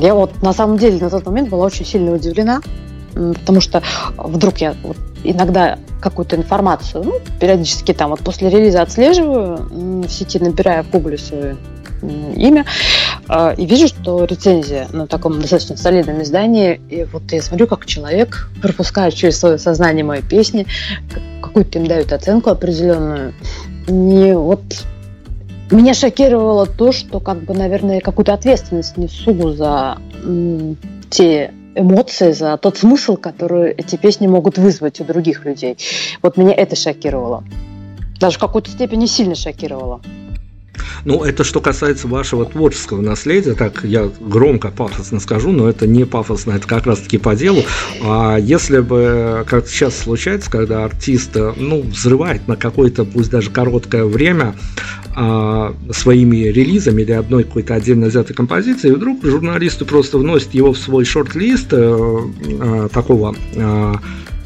я вот на самом деле на тот момент была очень сильно удивлена, потому что вдруг я вот иногда какую-то информацию, ну, периодически там вот после релиза отслеживаю, в сети набираю в гугле свое имя, а, и вижу, что рецензия на таком достаточно солидном издании, и вот я смотрю, как человек пропускает через свое сознание мои песни, какую-то им дают оценку определенную, не вот меня шокировало то, что, как бы, наверное, какую-то ответственность несу за м, те эмоции, за тот смысл, который эти песни могут вызвать у других людей. Вот меня это шокировало. Даже в какой-то степени сильно шокировало. Ну, это что касается вашего творческого наследия, так я громко, пафосно скажу, но это не пафосно, это как раз-таки по делу. А если бы, как сейчас случается, когда артист, ну, взрывает на какое-то, пусть даже короткое время, а, своими релизами или одной какой-то отдельно взятой композицией, вдруг журналисты просто вносят его в свой шорт-лист э, э, такого э,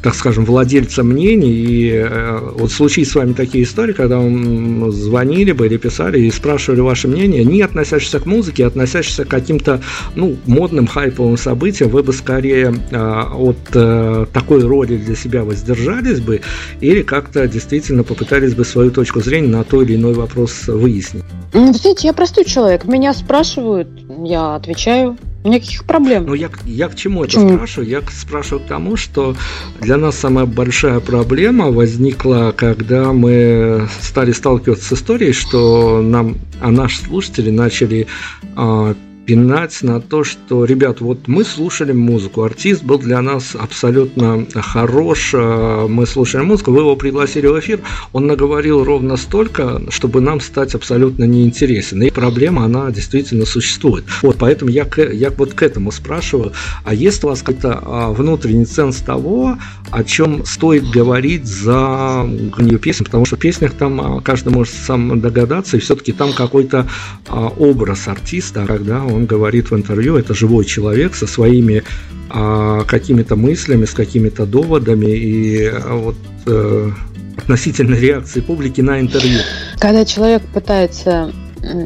так скажем, владельца мнений. И э, вот случились с вами такие истории, когда вам звонили бы или писали и спрашивали ваше мнение, не относящиеся к музыке, а относящиеся к каким-то ну, модным, хайповым событиям, вы бы скорее э, от э, такой роли для себя воздержались бы или как-то действительно попытались бы свою точку зрения на той или иной вопрос выяснить? Ну, знаете, я простой человек. Меня спрашивают, я отвечаю. Никаких проблем. Ну, я, я к чему Почему? это спрашиваю? Я спрашиваю к тому, что для нас самая большая проблема возникла, когда мы стали сталкиваться с историей, что нам, а наши слушатели начали а, пинать на то, что, ребят, вот мы слушали музыку, артист был для нас абсолютно хорош, э, мы слушали музыку, вы его пригласили в эфир, он наговорил ровно столько, чтобы нам стать абсолютно неинтересен. И проблема, она действительно существует. Вот, поэтому я, я вот к этому спрашиваю, а есть у вас какой-то а, внутренний ценз того, о чем стоит говорить за нее песню, потому что в песнях там а, каждый может сам догадаться, и все-таки там какой-то а, образ артиста, когда он он говорит в интервью, это живой человек со своими а, какими-то мыслями, с какими-то доводами и а, вот а, относительно реакции публики на интервью. Когда человек пытается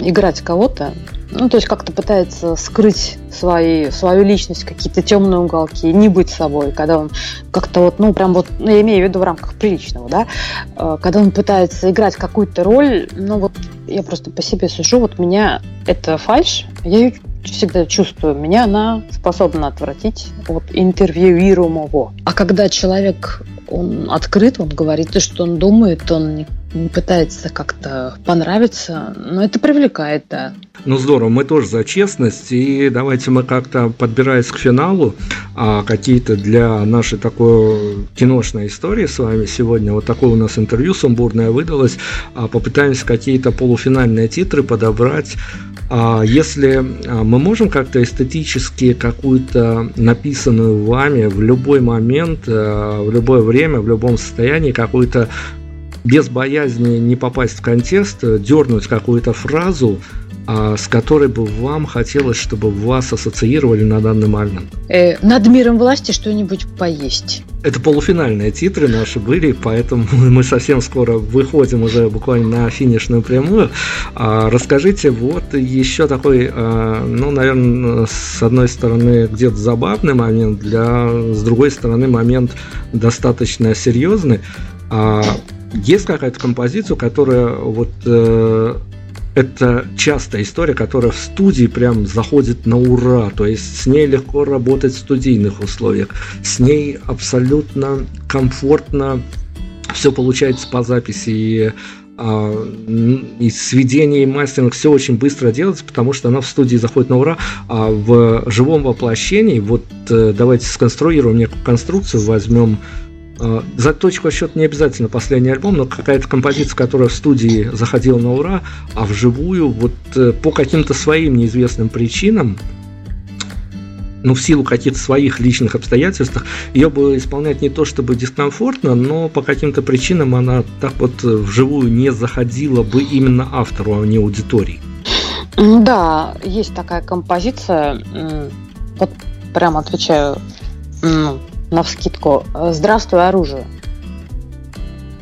играть кого-то, ну, то есть как-то пытается скрыть свои, свою личность, какие-то темные уголки, не быть собой, когда он как-то вот, ну, прям вот, ну, я имею в виду в рамках приличного, да, э, когда он пытается играть какую-то роль, ну, вот я просто по себе сужу, вот меня это фальш, я ее всегда чувствую, меня она способна отвратить от интервьюируемого. А когда человек он открыт, он говорит то, что он думает, он не, пытается как-то понравиться, но это привлекает, да. Ну здорово, мы тоже за честность, и давайте мы как-то, подбираясь к финалу, а, какие-то для нашей такой киношной истории с вами сегодня, вот такое у нас интервью сумбурное выдалось, а, попытаемся какие-то полуфинальные титры подобрать, если а, мы можем как-то эстетически какую-то написанную вами в любой момент, э, в любое время, в любом состоянии какую-то без боязни не попасть в контекст, дернуть какую-то фразу, а, с которой бы вам хотелось, чтобы вас ассоциировали на данный момент? Э, над миром власти что-нибудь поесть. Это полуфинальные титры наши были, поэтому мы совсем скоро выходим уже буквально на финишную прямую. А, расскажите, вот еще такой, а, ну, наверное, с одной стороны, где-то забавный момент, для, с другой стороны, момент достаточно серьезный. А, есть какая-то композиция, которая вот э, это частая история, которая в студии прям заходит на ура. То есть с ней легко работать в студийных условиях. С ней абсолютно комфортно все получается по записи. И, а, и сведение и мастеринг все очень быстро делается, потому что она в студии заходит на ура, а в живом воплощении, вот э, давайте сконструируем некую конструкцию, возьмем а, за точку отсчета не обязательно последний альбом, но какая-то композиция, которая в студии заходила на ура, а вживую вот э, по каким-то своим неизвестным причинам, ну, в силу каких-то своих личных обстоятельств, ее бы исполнять не то чтобы дискомфортно, но по каким-то причинам она так вот вживую не заходила бы именно автору, а не аудитории. Да, есть такая композиция, вот прямо отвечаю, на вскидку «Здравствуй, оружие».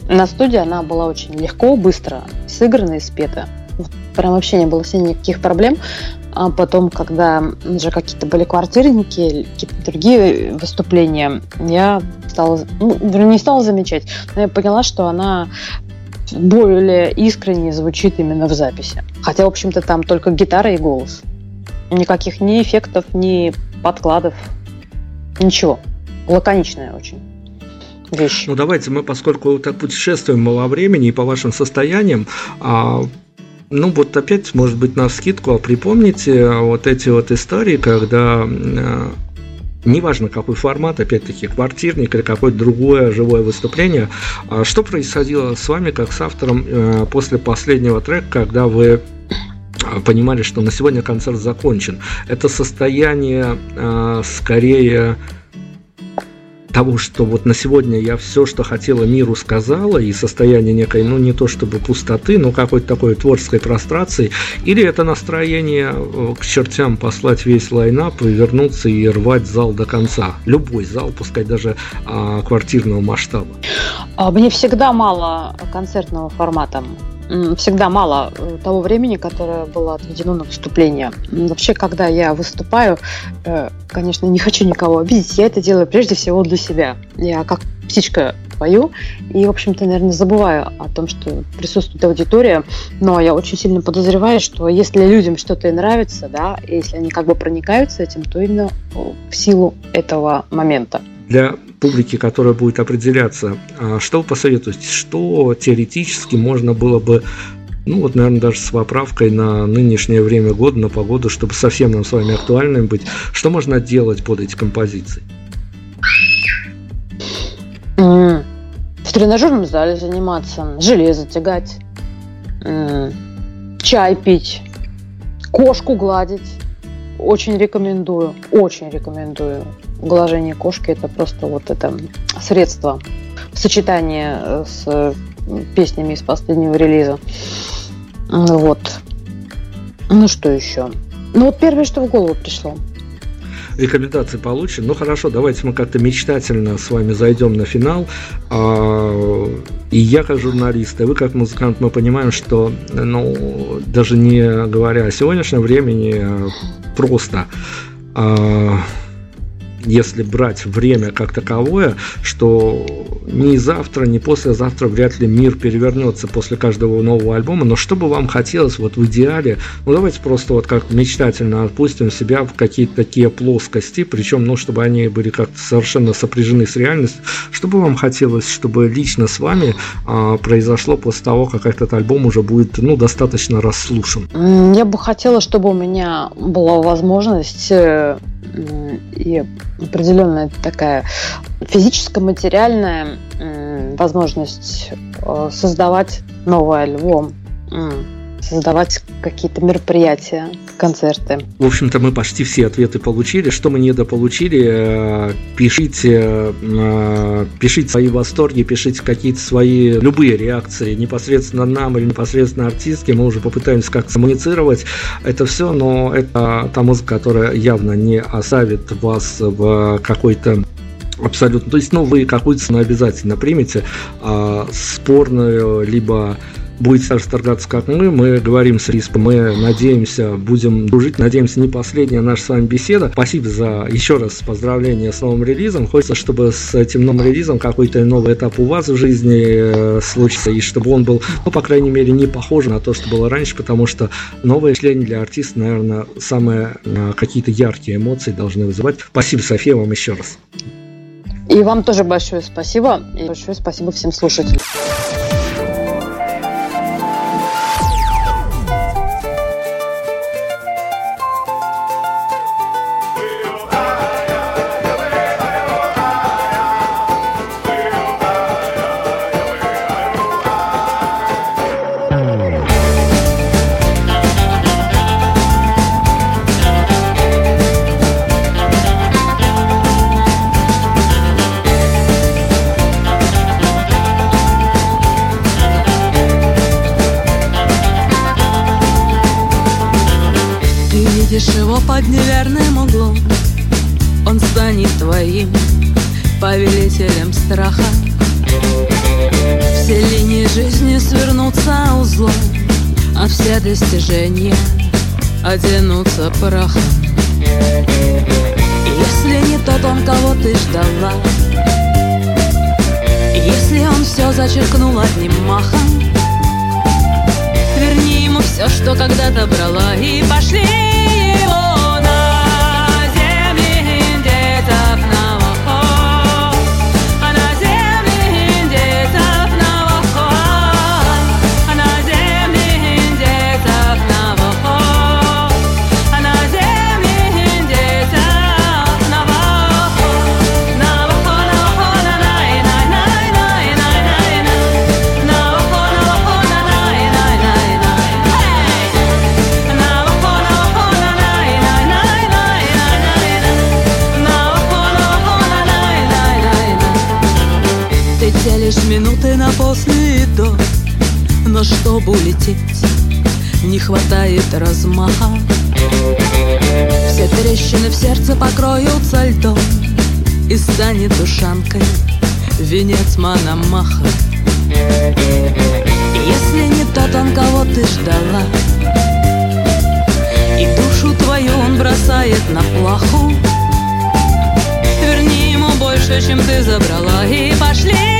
На студии она была очень легко, быстро сыграна и спета. Прям вообще не было с ней никаких проблем. А потом, когда уже какие-то были квартирники, какие-то другие выступления, я стала, ну, не стала замечать, но я поняла, что она более искренне звучит именно в записи. Хотя, в общем-то, там только гитара и голос. Никаких ни эффектов, ни подкладов, ничего лаконичная очень вещь. Ну давайте мы, поскольку так путешествуем мало времени и по вашим состояниям, а, ну вот опять, может быть, на скидку, а припомните вот эти вот истории, когда а, неважно какой формат, опять-таки квартирник или какое-то другое живое выступление, а что происходило с вами как с автором а, после последнего трека, когда вы понимали, что на сегодня концерт закончен. Это состояние э, скорее того, что вот на сегодня я все, что хотела миру сказала, и состояние некой, ну не то чтобы пустоты, но какой-то такой творческой прострации, или это настроение э, к чертям послать весь лайнап и вернуться и рвать зал до конца. Любой зал, пускай даже а, квартирного масштаба. А, мне всегда мало концертного формата всегда мало э, того времени, которое было отведено на выступление. Вообще, когда я выступаю, э, конечно, не хочу никого обидеть, я это делаю прежде всего для себя. Я как птичка пою, и, в общем-то, наверное, забываю о том, что присутствует аудитория, но я очень сильно подозреваю, что если людям что-то и нравится, да, если они как бы проникаются этим, то именно в силу этого момента для публики, которая будет определяться, а что вы посоветуете, что теоретически можно было бы ну вот, наверное, даже с поправкой на нынешнее время года, на погоду, чтобы совсем нам с вами актуальным быть. Что можно делать под эти композиции? В тренажерном зале заниматься, железо тягать, чай пить, кошку гладить. Очень рекомендую, очень рекомендую глажение кошки это просто вот это средство в сочетании э, с песнями из последнего релиза. Вот. Ну что еще? Ну вот первое, что в голову пришло. Рекомендации получим. Ну хорошо, давайте мы как-то мечтательно с вами зайдем на финал. А, и я как журналист, и вы как музыкант, мы понимаем, что, ну, даже не говоря о сегодняшнем времени, а просто а, если брать время как таковое, что ни завтра, ни послезавтра вряд ли мир перевернется после каждого нового альбома, но что бы вам хотелось вот в идеале, ну давайте просто вот как мечтательно отпустим себя в какие-то такие плоскости, причем, ну, чтобы они были как-то совершенно сопряжены с реальностью, что бы вам хотелось, чтобы лично с вами а, произошло после того, как этот альбом уже будет, ну, достаточно расслушан? Я бы хотела, чтобы у меня была возможность э, и определенная такая физическая, материальная возможность э, создавать новый альбом создавать какие-то мероприятия, концерты. В общем-то, мы почти все ответы получили. Что мы недополучили, э, пишите, э, пишите свои восторги, пишите какие-то свои любые реакции непосредственно нам или непосредственно артистке. Мы уже попытаемся как-то коммуницировать это все, но это та музыка, которая явно не оставит вас в какой-то Абсолютно. То есть, ну, вы какую-то цену обязательно примете, а, спорную, либо будете так же торгаться, как мы. Мы говорим с Риспом, мы надеемся, будем дружить. Надеемся, не последняя наша с вами беседа. Спасибо за еще раз поздравления с новым релизом. Хочется, чтобы с этим новым релизом какой-то новый этап у вас в жизни э, случился, и чтобы он был, ну, по крайней мере, не похож на то, что было раньше, потому что новое член для артиста, наверное, самые э, какие-то яркие эмоции должны вызывать. Спасибо, София, вам еще раз. И вам тоже большое спасибо. И большое спасибо всем слушателям. Чтобы улететь, не хватает размаха. Все трещины в сердце покроются льдом. И станет душанкой венец Мономаха. Если не тот он, кого ты ждала. И душу твою он бросает на плаху. Верни ему больше, чем ты забрала. И пошли